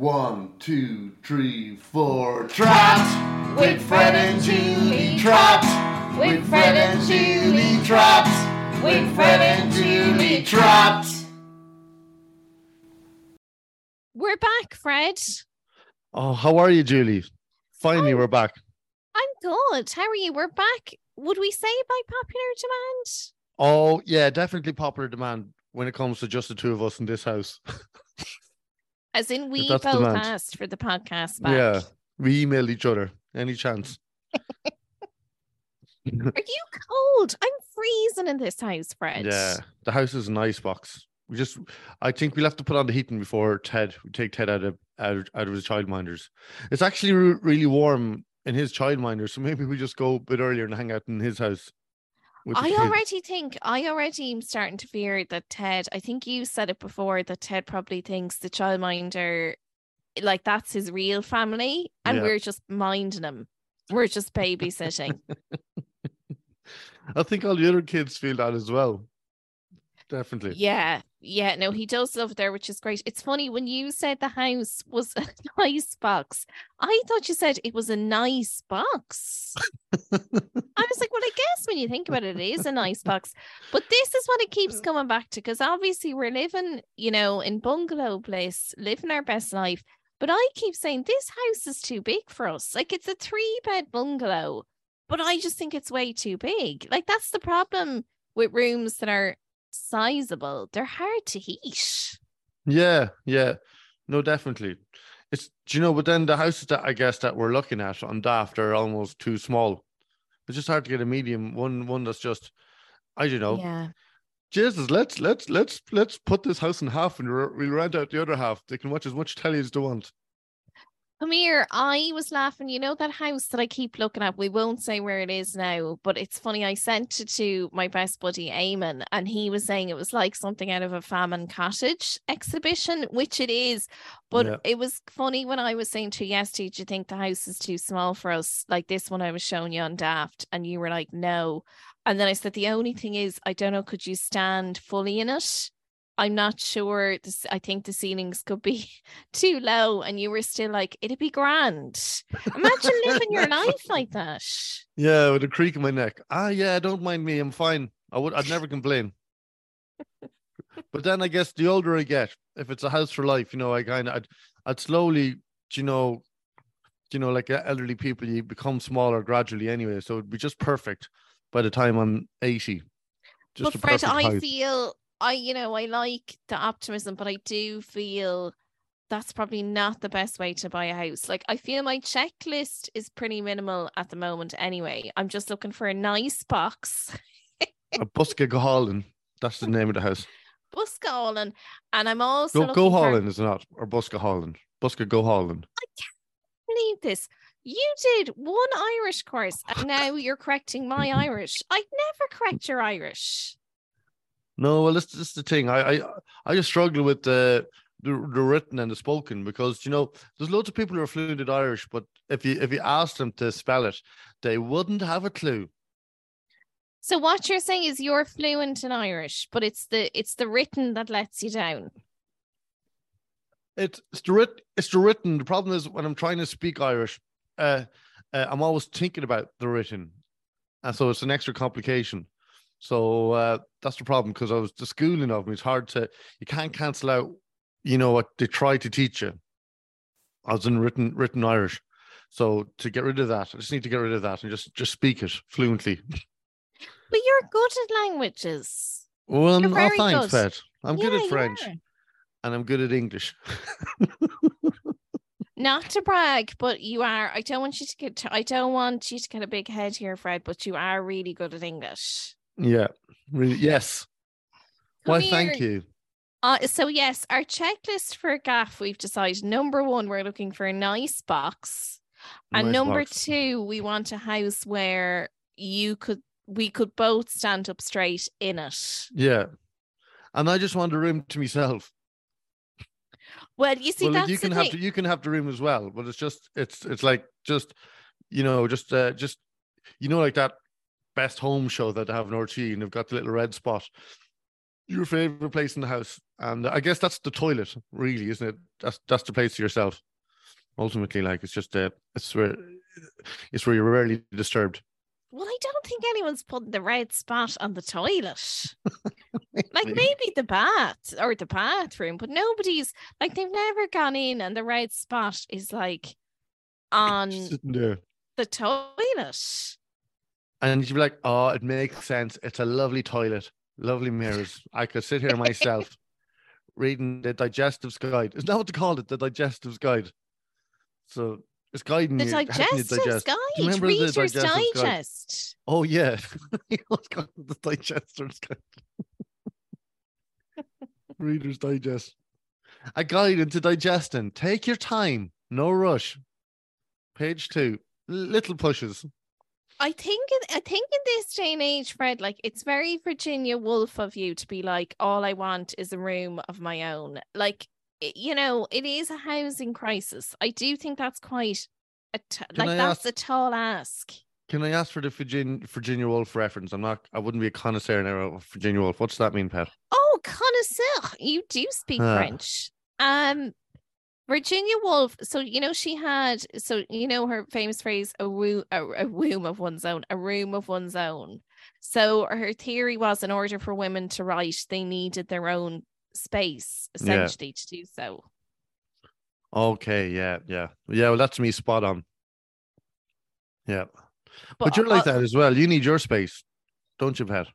One, two, three, four. Trapped with Fred and Julie. Trapped with Fred and Julie. Trapped with Fred and Julie. Trapped. We're back, Fred. Oh, how are you, Julie? Finally, I'm- we're back. I'm good. How are you? We're back. Would we say by popular demand? Oh, yeah, definitely popular demand when it comes to just the two of us in this house. As in, we both demand. asked for the podcast back. Yeah, we emailed each other. Any chance? Are you cold? I'm freezing in this house, Fred. Yeah, the house is an ice box. We just, I think we'll have to put on the heating before Ted. We take Ted out of out, of- out of his childminders. It's actually re- really warm in his childminder, so maybe we just go a bit earlier and hang out in his house. I already think I already am starting to fear that Ted. I think you said it before that Ted probably thinks the childminder, like that's his real family, and Yeah. we're just minding him. We're just babysitting. I think all the other kids feel that as well. Definitely. yeah, yeah. No, he does live there, which is great. It's funny when you said the house was a nice box. I thought you said it was a nice box. I was like, well, I guess when you think about it, it is a nice box. But this is what it keeps coming back to because obviously we're living, you know, in bungalow place, living our best life. But I keep saying this house is too big for us. Like it's a three bed bungalow, but I just think it's way too big. Like that's the problem with rooms that are sizable. They're hard to heat. Yeah, yeah. No, definitely. It's do you know, but then the houses that I guess that we're looking at on Daft are almost too small. It's just hard to get a medium one one that's just I don't know. Yeah. Jesus, let's let's let's let's put this house in half and we'll rent out the other half. They can watch as much telly as they want. Come here. I was laughing. You know that house that I keep looking at? We won't say where it is now, but it's funny. I sent it to my best buddy, Eamon, and he was saying it was like something out of a famine cottage exhibition, which it is. But Yeah. it was funny when I was saying to you yesterday, do you think the house is too small for us? Like this one I was showing you on Daft, and you were like, no. And then I said, the only thing is, I don't know, could you stand fully in it? I'm not sure. This, I think the ceilings could be too low, and you were still like, it'd be grand. Imagine living your life like that. Yeah, with a creak in my neck. Ah, yeah, don't mind me. I'm fine. I would. I'd never complain. but then I guess the older I get, if it's a house for life, you know, I kind of, I'd, I'd slowly, you know, you know, like elderly people, you become smaller gradually anyway. So it'd be just perfect by the time I'm 80. Just but Fred, I feel I, you know, I like the optimism, but I do feel that's probably not the best way to buy a house. Like I feel my checklist is pretty minimal at the moment anyway. I'm just looking for a nice box, a Buska Gohallen. That's the name of the house. Buska Holland, and I'm also Go, go for Holland is it not, or Buska Holland. Buska Go Holland. I can't believe this. You did one Irish course and now you're correcting my Irish. I'd never correct your Irish. No, well, this, this is the thing. I, I I just struggle with the, the the written and the spoken because you know there's loads of people who are fluent in Irish, but if you if you ask them to spell it, they wouldn't have a clue. So what you're saying is you're fluent in Irish, but it's the it's the written that lets you down. It's it's the writ it's the written. The problem is when I'm trying to speak Irish, uh, uh I'm always thinking about the written, and so it's an extra complication. So uh, that's the problem because I was the schooling of me. It's hard to you can't cancel out, you know what they try to teach you. I was in written written Irish, so to get rid of that, I just need to get rid of that and just just speak it fluently. But you're good at languages. Well, I'm, oh, thanks, good. Fed. I'm good at French are. and I'm good at English. Not to brag, but you are. I don't want you to get. I don't want you to get a big head here, Fred. But you are really good at English. Yeah, really. Yes. Come Why? Thank you. Uh, so yes, our checklist for gaff, we've decided number one, we're looking for a nice box. And Nice number box. two, we want a house where you could we could both stand up straight in it. Yeah. And I just want a room to myself. Well, you see, well, that's you can have to, you can have the room as well, but it's just it's it's like just you know just uh, just you know like that best home show that they have in RT and they've got the little red spot. Your favorite place in the house, and I guess that's the toilet, really, isn't it? That's that's the place to yourself. Ultimately, like it's just uh, it's where it's where you're rarely disturbed. Well, I don't think anyone's putting the red spot on the toilet. like maybe the bath or the bathroom, but nobody's like they've never gone in and the red spot is like on the toilet. And you'd be like, oh, it makes sense. It's a lovely toilet, lovely mirrors. I could sit here myself reading the Digestives Guide. Isn't that what they called it? The Digestives Guide. So it's guiding The you. Digestives digest. Guide, Do you remember the Reader's Digestives Guide? Digest. Oh, yeah. it was called the Digesters Guide. Reader's Digest. A guide into digesting. Take your time. No rush. Page two. Little pushes. I think in, I think in this day and age, Fred, like it's very Virginia Woolf of you to be like, all I want is a room of my own. Like, you know, it is a housing crisis. I do think that's quite a t- like I that's ask- a tall ask. Can I ask for the Virginia, Virginia Woolf reference? I'm not. I wouldn't be a connoisseur now of Virginia Woolf. What's that mean, Pat? Oh, connoisseur, you do speak Ah. French. Um, Virginia Woolf. So you know she had. So you know her famous phrase, "a room, a, a room of one's own, a room of one's own." So her theory was, in order for women to write, they needed their own space, Yeah. essentially, to do so. Okay, yeah, yeah, yeah. Well, that's me spot on. Yeah, but, you're like uh, that as well. You need your space, don't you, Pat?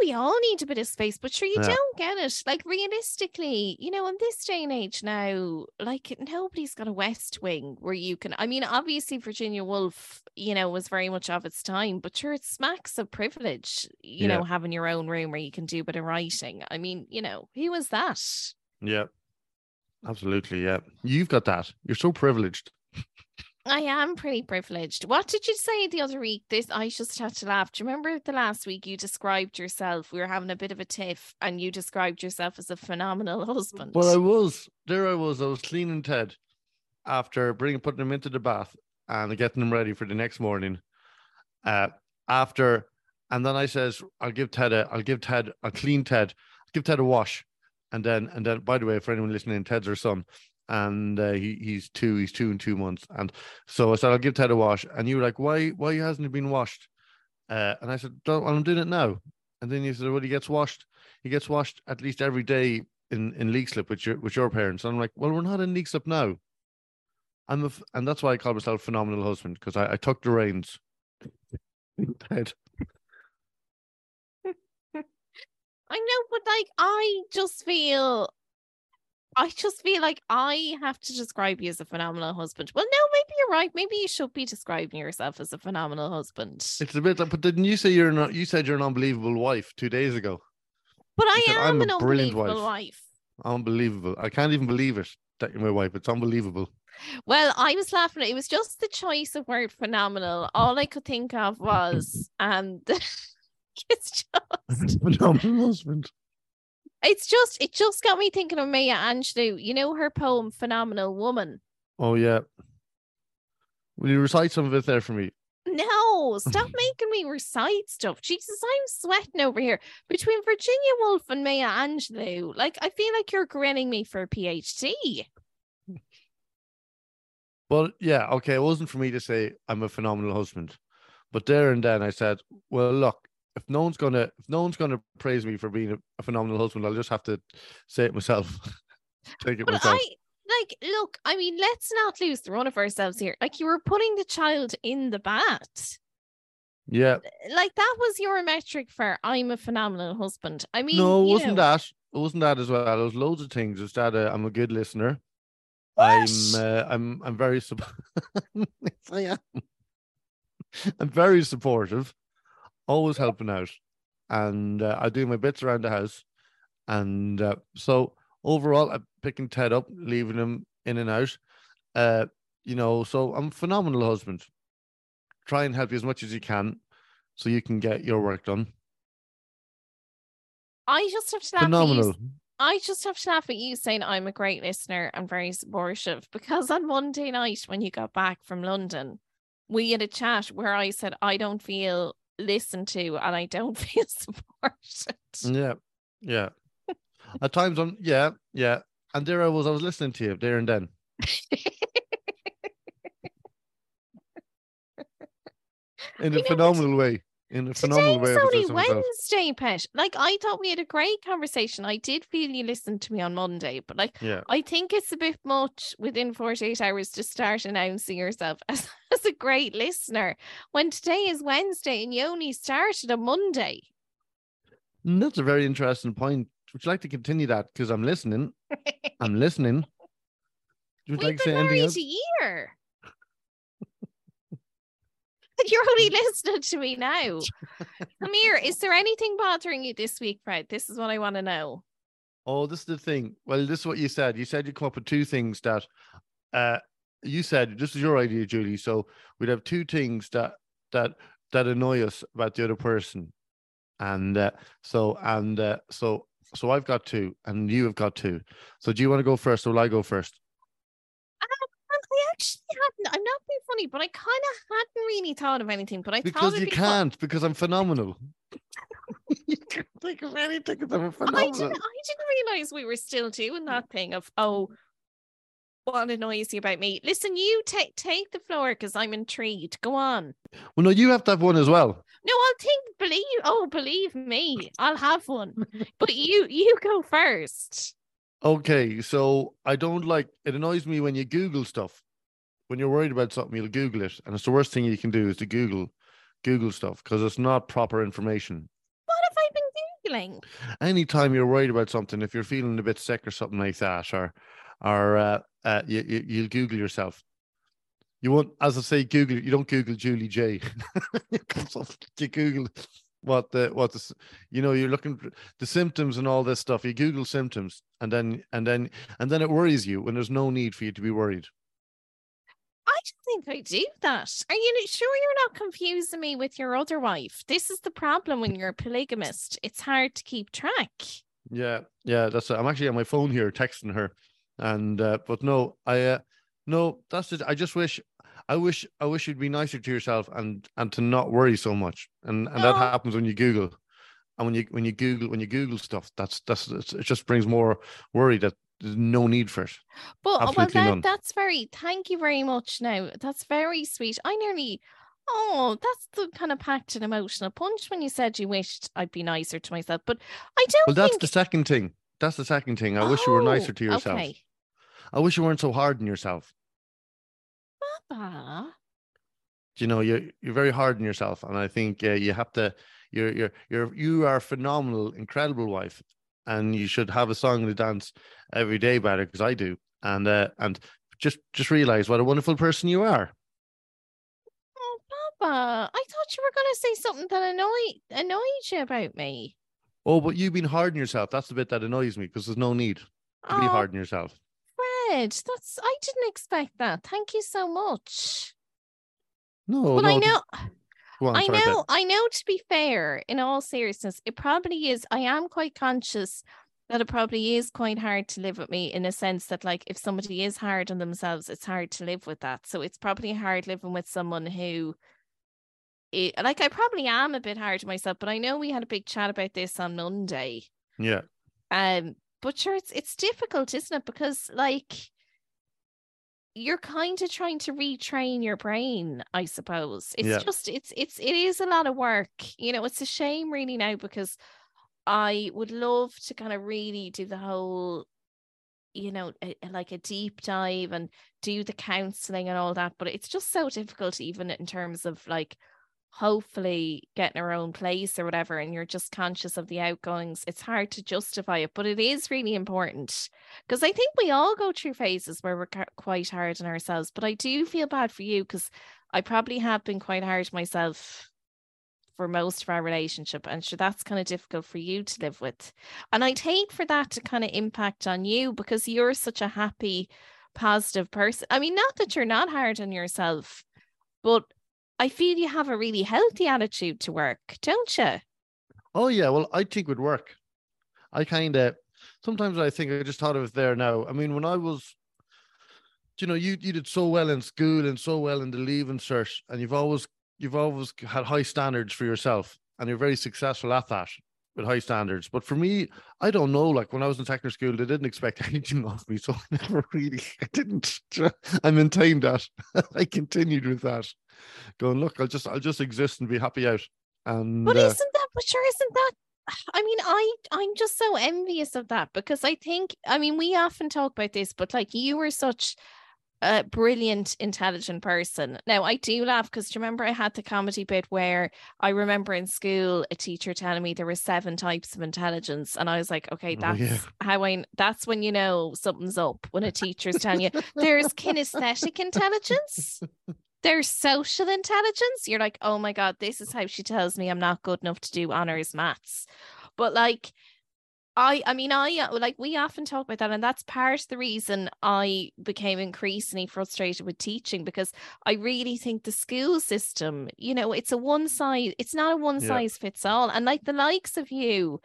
Well, I think we all need a bit of space, but sure, you Yeah. don't get it. Like realistically, you know, in this day and age now, like nobody's got a West Wing where you can. I mean, obviously, Virginia Woolf, you know, was very much of its time, but sure, it smacks of privilege. You Yeah. know, having your own room where you can do a bit of writing. I mean, you know, who was that? Yeah, absolutely. Yeah, you've got that. You're so privileged. I am pretty privileged. What did you say the other week? This I just had to laugh. Do you remember the last week you described yourself? We were having a bit of a tiff, and you described yourself as a phenomenal husband. Well, I was there. I was. I was cleaning Ted after bringing putting him into the bath and getting him ready for the next morning. Uh, after, and then I says, "I'll give Ted a. I'll give Ted. I'll clean Ted. I'll give Ted a wash." And then, and then, by the way, for anyone listening, Ted's our son, and uh, he he's two. He's two and two months. And so I said, "I'll give Ted a wash." And you were like, "Why? Why hasn't he been washed?" Uh, and I said, Don't, "I'm doing it now." And then you said, "Well, he gets washed. He gets washed at least every day in in league Leixlip with your with your parents." And I'm like, "Well, we're not in league Leixlip now." I'm a and that's why I call myself phenomenal husband because I, I took the reins. Ted. I know, but like I just feel I just feel like I have to describe you as a phenomenal husband. Well, no, maybe you're right. Maybe you should be describing yourself as a phenomenal husband. It's a bit like, but didn't you say you're not? You said you're an unbelievable wife two days ago. But I said, am "I'm an a brilliant unbelievable wife." wife. Unbelievable. I can't even believe it that you're my wife. It's unbelievable. Well, I was laughing. It was just the choice of word phenomenal. All I could think of was, um, it's just, phenomenal husband. It's just, it just got me thinking of Maya Angelou. You know her poem "Phenomenal Woman." Oh yeah. Will you recite some of it there for me? No, stop making me recite stuff. Jesus, I'm sweating over here. Between Virginia Woolf and Maya Angelou, like I feel like you're grinning me for a PhD. Well, yeah, okay. It wasn't for me to say I'm a phenomenal husband, but there and then I said, well, look, if no one's gonna if no one's gonna praise me for being a, a phenomenal husband, I'll just have to say it myself. Take it But myself. I like look, I mean, let's not lose the run of ourselves here. Like you were putting the child in the bat. Yeah. Like that was your metric for I'm a phenomenal husband. I mean, no, it wasn't know, that. It wasn't that as well. There was loads of things. It's that uh, I'm a good listener. I'm uh, I'm I'm very I am. I'm very supportive, always helping out, and uh, I do my bits around the house. And uh, so overall, I'm picking Ted up, leaving him in and out. Uh, you know, so I'm a phenomenal husband. Try and help you as much as you can, so you can get your work done. I just have to laugh at you Phenomenal. I just have to laugh at you saying I'm a great listener and very supportive because on Monday night when you got back from London, we had a chat where I said I don't feel listened to and I don't feel supported. Yeah, yeah. At times, I'm yeah, yeah. And there I was, I was listening to you there and then. In a phenomenal way. In a phenomenal way. Today's I was only. Wednesday, Pet. Like I thought we had a great conversation. I did feel you listened to me on Monday, but like Yeah. I think it's a bit much within 48 hours to start announcing yourself as, as a great listener when today is Wednesday and you only started on Monday. Mm, That's a very interesting point. Would you like to continue that? Because I'm listening. I'm listening. Would you We've like to been say anything married else? a year. You're only listening to me now. Come here. Is there anything bothering you this week, Fred? This is what I want to know. Oh, this is the thing. Well, this is what you said. You said you come up with two things that uh you said this is your idea, Julie. So we'd have two things that that that annoy us about the other person. And uh, so and uh, so so I've got two and you have got two. So do you want to go first or will I go first? I actually hadn't. I'm not funny, but I kind of hadn't really thought of anything. But I Because you be can't, because I'm phenomenal. you can't think of anything because I'm I phenomenal. didn't. I didn't realize we were still doing that thing of oh, what annoys you about me? Listen, you take take the floor because I'm intrigued. Go on. Well, no, you have to have one as well. No, I'll think. Believe. Oh, believe me, I'll have one. But you, you go first. Okay, so I don't like it annoys me when you Google stuff. When you're worried about something, you'll Google it, and it's the worst thing you can do is to Google Google stuff because it's not proper information. What have I been googling? Anytime you're worried about something, if you're feeling a bit sick or something like that, or or uh, uh, you, you you'll Google yourself. You won't, as I say, Google. You don't Google Julie J. you Google what the what the you know you're looking for the symptoms and all this stuff. You Google symptoms, and then and then and then it worries you when there's no need for you to be worried. I don't think I do that. Are you sure you're not confusing me with your other wife? This is the problem when you're a polygamist. It's hard to keep track. Yeah, yeah, that's it. I'm actually on my phone here texting her, and uh, but no, I uh, no, that's it. I just wish, I wish, I wish you'd be nicer to yourself and and to not worry so much, and and that happens when you Google, and when you when you Google when you Google stuff, that's that's it's, it just brings more worry that there's no need for it. But uh, well, Absolutely that, that's very. Thank you very much. Now that's very sweet. I nearly. Oh, that's the kind of packed an emotional punch when you said you wished I'd be nicer to myself. But I don't Well, that's think. the second thing. That's the second thing. I wish you were nicer Oh, to yourself. Okay. I wish you weren't so hard on yourself. Papa. you know you're you're very hard on yourself and i think uh, you have to you're you're you're you are a phenomenal incredible wife and you should have a song to dance every day about it because i do and uh, and just just realize what a wonderful person you are Oh, Papa. I thought you were going to say something that annoyed annoyed you about me. oh but you've been hard on yourself that's the bit that annoys me because there's no need to be Oh, hard on yourself Fred, that's I didn't expect that. Thank you so much. no but no I know on, I sorry, know, I know to be fair, in all seriousness, it probably is. I am quite conscious that it probably is quite hard to live with me in a sense that, like, if somebody is hard on themselves, it's hard to live with that. So it's probably hard living with someone who, i like, I probably am a bit hard on myself, but I know we had a big chat about this on Monday. yeah Um, but sure, it's it's difficult, isn't it? Because like you're kind of trying to retrain your brain, I suppose. It's Yeah. just it's it's it is a lot of work. You know, it's a shame really now because I would love to kind of really do the whole you know, a- like a deep dive and do the counseling and all that, but it's just so difficult even in terms of like hopefully getting our own place or whatever and you're just conscious of the outgoings it's hard to justify it but it is really important because i think we all go through phases where we're quite hard on ourselves but i do feel bad for you because i probably have been quite hard myself for most of our relationship and sure that's kind of difficult for you to live with and i'd hate for that to kind of impact on you because you're such a happy positive person i mean not that you're not hard on yourself but I feel you have a really healthy attitude to work, don't you? Oh yeah, well, I think would work. I kind of sometimes I think I just thought of it there now. I mean, when I was, you know, you you did so well in school and so well in the leaving cert, and you've always you've always had high standards for yourself, and you're very successful at that. with high standards. But for me, I don't know. Like when I was in technical school, they didn't expect anything of me, so I never really. I didn't. I maintained that. I continued with that, going, look, I'll just, I'll just exist and be happy out. And But uh, isn't that? But sure, isn't that? I mean, I I'm just so envious of that because I think I mean we often talk about this, but like you were such a brilliant, intelligent person. Now I do laugh because do you remember I had the comedy bit where I remember in school a teacher telling me there were seven types of intelligence, and I was like, okay, Oh, that's yeah. how I. That's when you know something's up when a teacher's telling you there's kinesthetic intelligence. There's social intelligence. You're like, oh my God, this is how she tells me I'm not good enough to do honors maths. But like, I, I mean, I uh, like we often talk about that, and that's part of the reason I became increasingly frustrated with teaching because I really think the school system, you know, it's a one size, it's not a one Yeah. size fits all. And like the likes of you,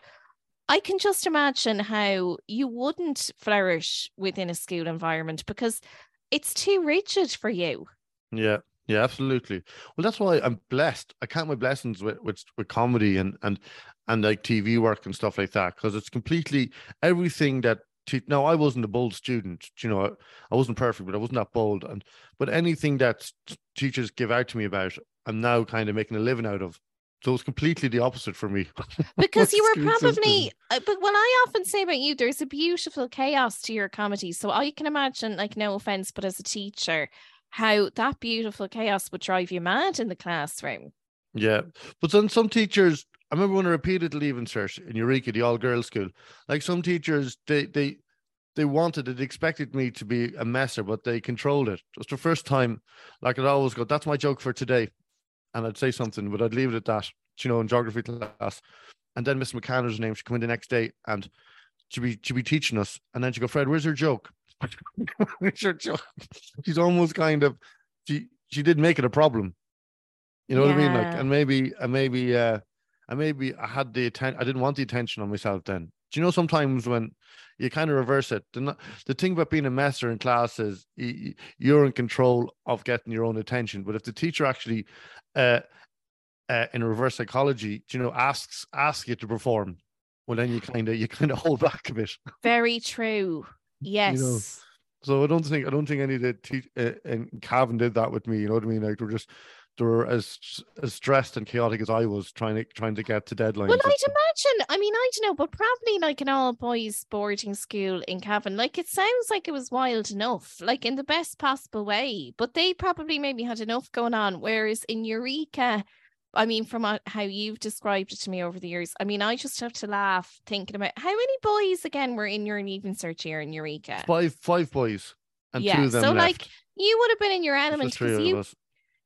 I can just imagine how you wouldn't flourish within a school environment because it's too rigid for you. Yeah, yeah, absolutely. Well, that's why I'm blessed. I count my blessings with with, with comedy and and and like TV work and stuff like that because it's completely everything that. Te- no, I wasn't a bold student. You know, I, I wasn't perfect, but I wasn't that bold. And but anything that teachers give out to me about, I'm now kind of making a living out of. So it's completely the opposite for me. because you were probably uh, but when i often say about you there's a beautiful chaos to your comedy so i can imagine like no offense but as a teacher how that beautiful chaos would drive you mad in the classroom Yeah, but then some teachers, I remember when I repeated the leaving cert in Eureka, the all girls school. Like some teachers, they they they wanted it, expected me to be a messer, but they controlled it. It was the first time, like I'd always go, "That's my joke for today," and I'd say something, but I'd leave it at that. You know, in geography class, and then Miss McCann name. She'd come in the next day and she'd be she'd be teaching us, and then she'd go, "Fred, where's your joke?" She's almost kind of she she did make it a problem. You know what I mean? Like, and maybe, and maybe, uh, and maybe I had the attention. I didn't want the attention on myself then. Do you know sometimes when you kind of reverse it? The, the thing about being a messer in class is you're in control of getting your own attention. But if the teacher actually, uh, uh, in reverse psychology, do you know, asks asks you to perform, well, then you kind of you kind of hold back a bit. very true yes So I don't think I don't think any of the te- uh, and Cavan did that with me. You know what I mean? Like they were just they were as as stressed and chaotic as I was trying to trying to get to deadlines. well, I'd imagine. I mean, I don't know, but probably like an all boys boarding school in Cavan. Like it sounds like it was wild enough, like in the best possible way. But they probably maybe had enough going on. Whereas in Eureka, I mean, from how you've described it to me over the years, I mean, I just have to laugh thinking about how many boys again were in your leaving search here in Eureka. five five boys and Yeah, two of them so, left. like, You would have been in your element because you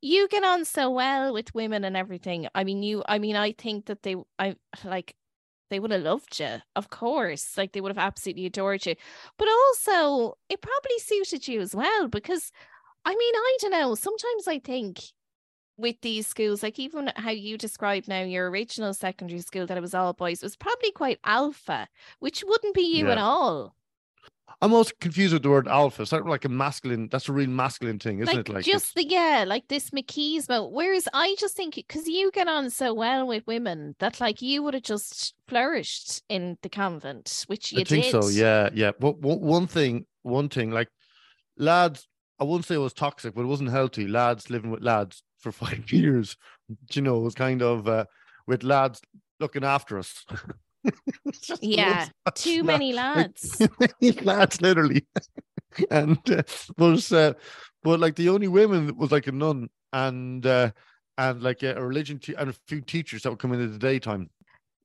you get on so well with women and everything. I mean, you. I mean, I think that they. I like. They would have loved you, of course. Like they would have absolutely adored you. But also, it probably suited you as well because, I mean, I don't know. Sometimes I think with these schools, like even how you describe now your original secondary school that it was all boys it was probably quite alpha, which wouldn't be you at all. I'm also confused with the word alpha. It's not like a masculine. That's a real masculine thing, isn't like, it? Like just the yeah, like this machismo. Whereas I just think because you get on so well with women that like you would have just flourished in the convent, which you I think did. so. Yeah, yeah. But one one thing, one thing, like lads, I wouldn't say it was toxic, but it wasn't healthy. Lads living with lads for five years, you know, it was kind of uh, with lads looking after us. Yeah, Too many lads. many lads, literally. and uh, but uh, but like the only women was like a nun and uh, and like a religion te- and a few teachers that would come in in the daytime.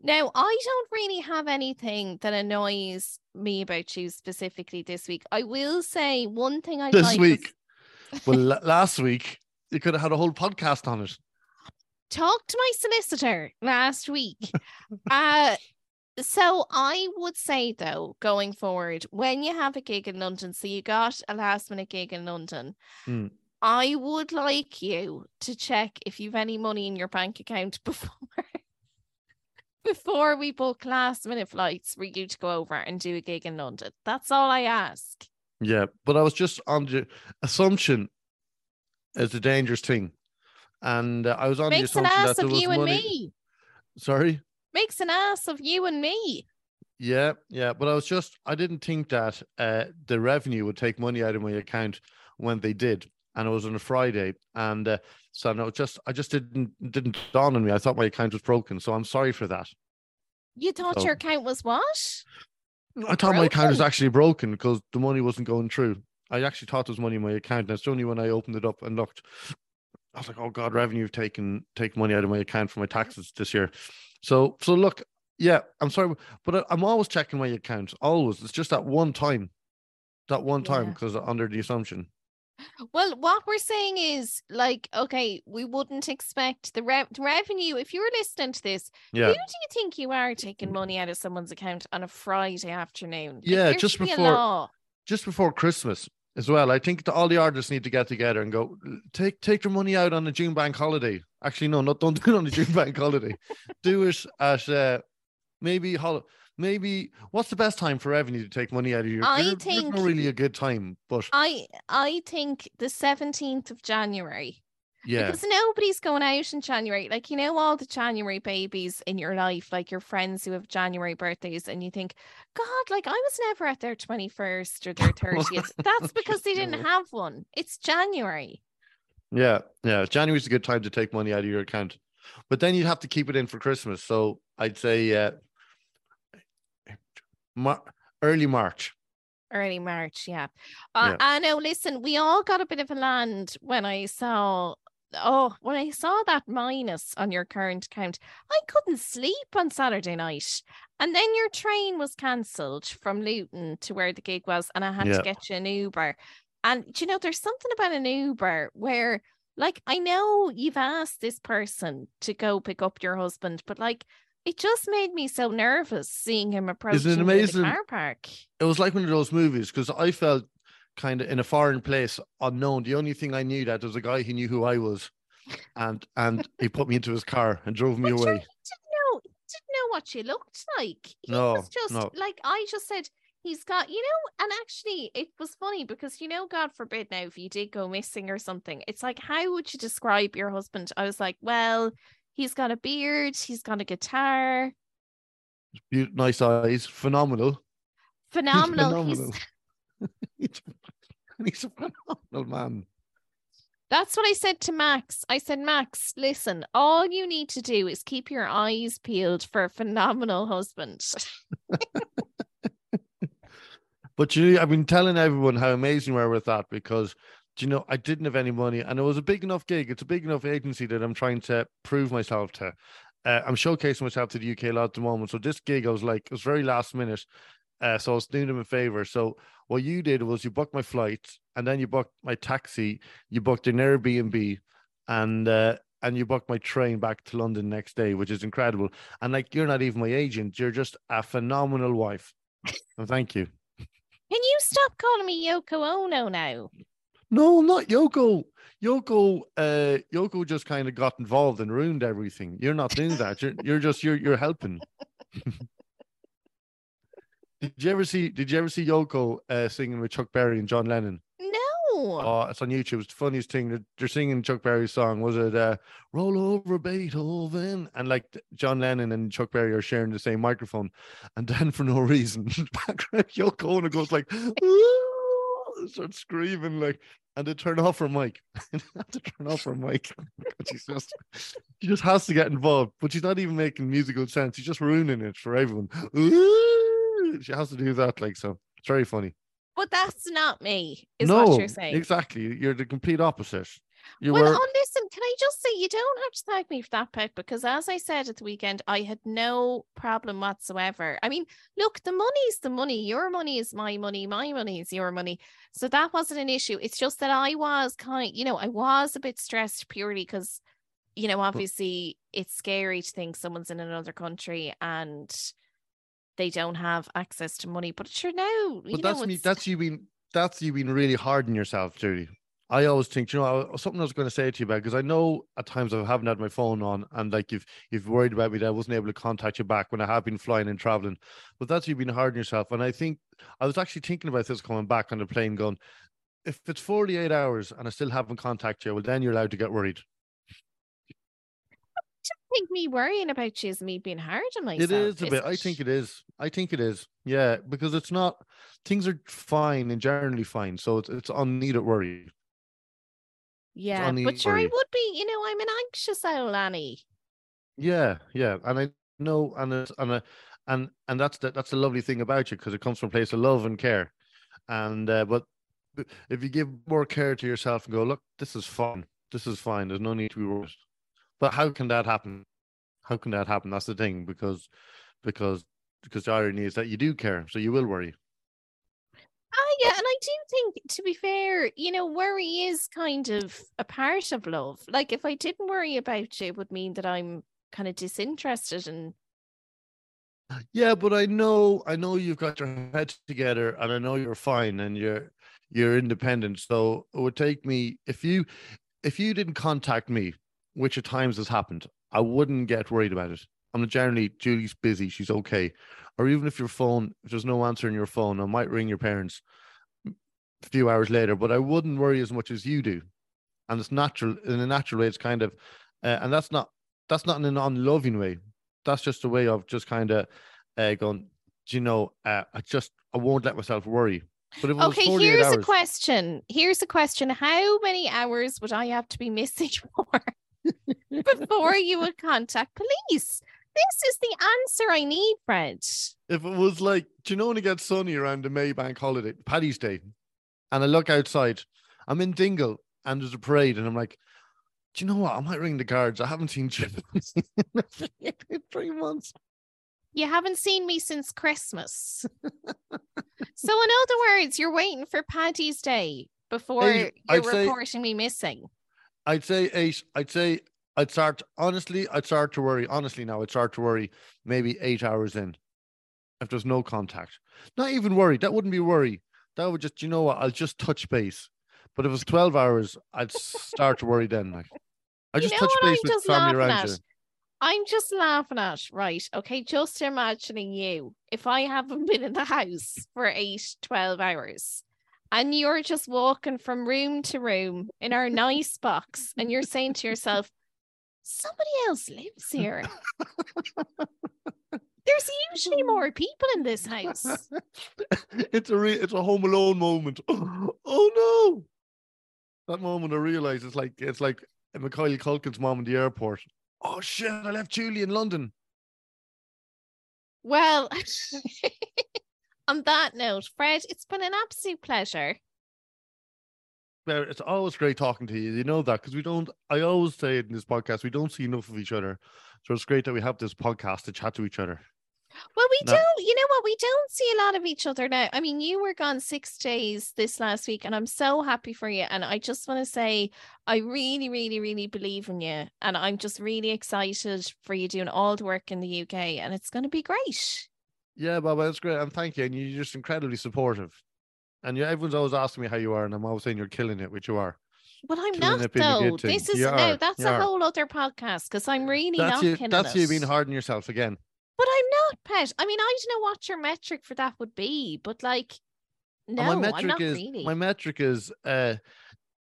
Now, I don't really have anything that annoys me about you specifically this week. I will say one thing I This like week. Well, la- last week you could have had a whole podcast on it. talked to my solicitor last week. uh so I would say though, going forward, when you have a gig in London, so you got a last minute gig in London, Hmm. I would like you to check if you've any money in your bank account before before we book last minute flights for you to go over and do a gig in London. That's all I ask. Yeah, but I was just on the assumption is a dangerous thing, and uh, I was on Makes the an assumption ass that there of was you and money. me. Sorry, makes an ass of you and me. Yeah, yeah, but I was just I didn't think that uh, the revenue would take money out of my account when they did, and it was on a Friday, and uh, so no, just I just didn't didn't dawn on me. I thought my account was broken, so I'm sorry for that. You thought So- your account was what? I thought my account was Broken? actually broken because the money wasn't going through. I actually thought there was money in my account, and it's only when I opened it up and looked, I was like, "Oh God, revenue have taken taken money out of my account for my taxes this year." So, so look, yeah, I'm sorry, but I'm always checking my account. Always, it's just that one time, that one time Yeah. because under the assumption. Well, what we're saying is like, okay, we wouldn't expect the, rev- the revenue. If you were listening to this, Yeah, who do you think you are taking money out of someone's account on a Friday afternoon? Yeah, there just be before- just before Christmas as well. I think that all the artists need to get together and go take take your money out on a June bank holiday. Actually, no, not don't do it on a June bank holiday. Do it at uh, maybe hol- maybe what's the best time for revenue to take money out of your? I there's think- not really a good time, but I I think the seventeenth of January yeah, because nobody's going out in January. Like you know, all the January babies in your life, like your friends who have January birthdays, and you think, God, like I was never at their twenty first or their thirtieth. That's because they didn't have one. It's January. yeah, yeah. January's a good time to take money out of your account, but then you'd have to keep it in for Christmas. So I'd say uh, Mar- early March. Early March, yeah. Uh, Yeah. I know. Listen, we all got a bit of a land when I saw. Oh, when I saw that minus on your current account, I couldn't sleep on Saturday night. And then your train was cancelled from Luton to where the gig was, and I had Yeah. to get you an Uber. And you know, there's something about an Uber where, like, I know you've asked this person to go pick up your husband, but like, it just made me so nervous seeing him approaching in the amazing? car park. it was like one of those movies because I felt kind of in a foreign place, unknown. The only thing I knew that was a guy who knew who I was, and and he put me into his car and drove me But away. didn't know, you didn't know what you looked like. He No, was just no. like I just said. He's got, you know, and actually, it was funny because you know, God forbid, now if you did go missing or something, it's like, how would you describe your husband? I was like, well, he's got a beard, he's got a guitar, Nice eyes, phenomenal. Phenomenal. He's, phenomenal. he's, he's a phenomenal man. That's what I said to Max. I said, Max, listen, all you need to do is keep your eyes peeled for a phenomenal husband. But you, I've been telling everyone how amazing we are with that because, do you know, I didn't have any money and it was a big enough gig. It's a big enough agency that I'm trying to prove myself to. Uh, I'm showcasing myself to the UK a lot at the moment. So this gig, I was like, it was very last minute. Uh, so I was doing them a favor. So what you did was you booked my flight and then you booked my taxi, you booked an Airbnb, and uh, and you booked my train back to London next day, which is incredible. And like, you're not even my agent; you're just a phenomenal wife. And thank you. Can you stop calling me Yoko Ono now? No, I'm not Yoko. Yoko, uh, Yoko just kind of got involved and ruined everything. You're not doing that. You're you're just you're you're helping. did you ever see Did you ever see Yoko uh, singing with Chuck Berry and John Lennon? No. Oh, it's on YouTube. It's the funniest thing. They're, they're singing Chuck Berry's song. Was it uh, "Roll Over Beethoven"? And like John Lennon and Chuck Berry are sharing the same microphone, and then for no reason, background Yoko Ono goes like, starts screaming like, and they turn off her mic. they have to turn off her mic. she's just, she just has to get involved, but she's not even making musical sense. She's just ruining it for everyone. She has to do that, like so. It's very funny But that's not me, is no, what you're saying. exactly. You're the complete opposite. You well, were oh, listen, can I just say you don't have to thank me for that, Pet, because as I said at the weekend, I had no problem whatsoever. I mean, look, the money's the money. Your money is my money. My money is your money. So that wasn't an issue. It's just that I was kind, you know, I was a bit stressed purely because, you know, obviously it's scary to think someone's in another country and they don't have access to money. But sure, now, you but know, that's me. That's you being that's you being really hard on yourself, Judy. I always think, you know, I- something I was going to say to you about because I know at times I haven't had my phone on, and like you've you've worried about me that I wasn't able to contact you back when I have been flying and traveling. But that's you being hard on yourself, and I think I was actually thinking about this coming back on the plane, going, if it's forty eight hours and I still haven't contacted you, well, then you're allowed to get worried. Think me worrying about you is me being hard on myself. It is a bit. I think it is. I think it is. Yeah, because it's not. Things are fine and generally fine, so it's it's unneeded worry. Yeah, but sure, I would be. You know, I'm an anxious owl, Annie. Yeah, yeah, and I know, and it's, and and and that's the that's the lovely thing about you because it comes from a place of love and care, and uh, but if you give more care to yourself and go, look, this is fun. this is fine. There's no need to be worried. But how can that happen? How can that happen? That's the thing because because because the irony is that you do care, so you will worry. Ah, yeah, and I do think, to be fair, you know, worry is kind of a part of love. Like, if I didn't worry about you, it would mean that I'm kind of disinterested and Yeah, but I know I know you've got your head together and I know you're fine and you're you're independent. So it would take me if you if you didn't contact me, which at times has happened, I wouldn't get worried about it. I'm generally Julie's busy, she's okay. Or even if your phone, if there's no answer in your phone, I might ring your parents a few hours later, but I wouldn't worry as much as you do. And it's natural in a natural way, it's kind of uh, and that's not that's not in an unloving way. That's just a way of just kind of uh, going, "Do you know, uh, I just I won't let myself worry. But if Okay, here's hours, a question. Here's a question. How many hours would I have to be missing for before you would contact police? This is the answer I need, Fred. if it was like, do you know when it gets sunny around the Maybank holiday, Paddy's Day, and I look outside, I'm in Dingle and there's a parade, and I'm like, do you know what? I might ring the guards. I haven't seen Chip in three months. You haven't seen me since Christmas. so, in other words, you're waiting for Paddy's Day before you're I'd say- reporting me missing. I'd say eight. I'd say I'd start honestly. I'd start to worry. Honestly, now I'd start to worry. Maybe eight hours in, if there's no contact. Not even worry. That wouldn't be worry. That would just. You know what? I'll just touch base. But if it was twelve hours, I'd start to worry then. Like, I You just know touch what base I'm with just family laughing around at? you. I'm just laughing at, right? Okay, just imagining you if I haven't been in the house for eight, 12 hours and you're just walking from room to room in our nice box and you're saying to yourself, somebody else lives here. There's usually more people in this house. it's a re- it's a Home Alone moment. Oh no! That moment I realize it's like it's like Macaulay Culkin's mom in the airport. Oh shit! I left Julie in London. Well, on that note, Fred, it's been an absolute pleasure. Well, it's always great talking to you. You know that because we don't. I always say it in this podcast. We don't see enough of each other, so it's great that we have this podcast to chat to each other. Well, we don't, you know what? We don't see a lot of each other now. I mean, you were gone six days this last week, and I'm so happy for you. And I just want to say, I really, really, really believe in you. And I'm just really excited for you doing all the work in the UK, and it's going to be great. Yeah, Baba, that's great, and thank you. And you're just incredibly supportive. And you, everyone's always asking me how you are, and I'm always saying you're killing it, which you are. But I'm Killing not, it being a though. This is no, that's you a are. whole other podcast because I'm really That's not you. killing That's it. you being hard on yourself again. But I'm not, Pet. I mean, I don't know what your metric for that would be, but like, And no, my I'm metric not is really. my metric is uh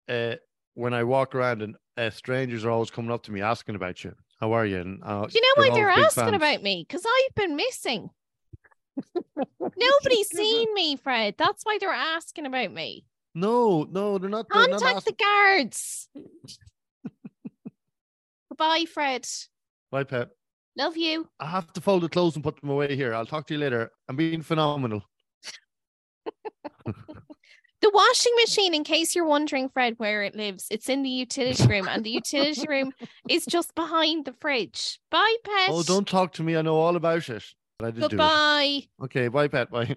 uh when I walk around and uh, strangers are always coming up to me asking about you. How are you? And uh, you know why they're asking fans. about me? Because I've been missing. Nobody's seen me, Fred. That's why they're asking about me. No, no, they're not. They're not Contact the guards. Goodbye, Fred. Bye, Pet. Love you. I have to fold the clothes and put them away here. I'll talk to you later. I'm being phenomenal. The washing machine, in case you're wondering, Fred, where it lives, it's in the utility room, and the utility room is just behind the fridge. Bye, pet. Oh, don't talk to me. I know all about it. But I did do Goodbye. Okay, bye, Pat. Bye.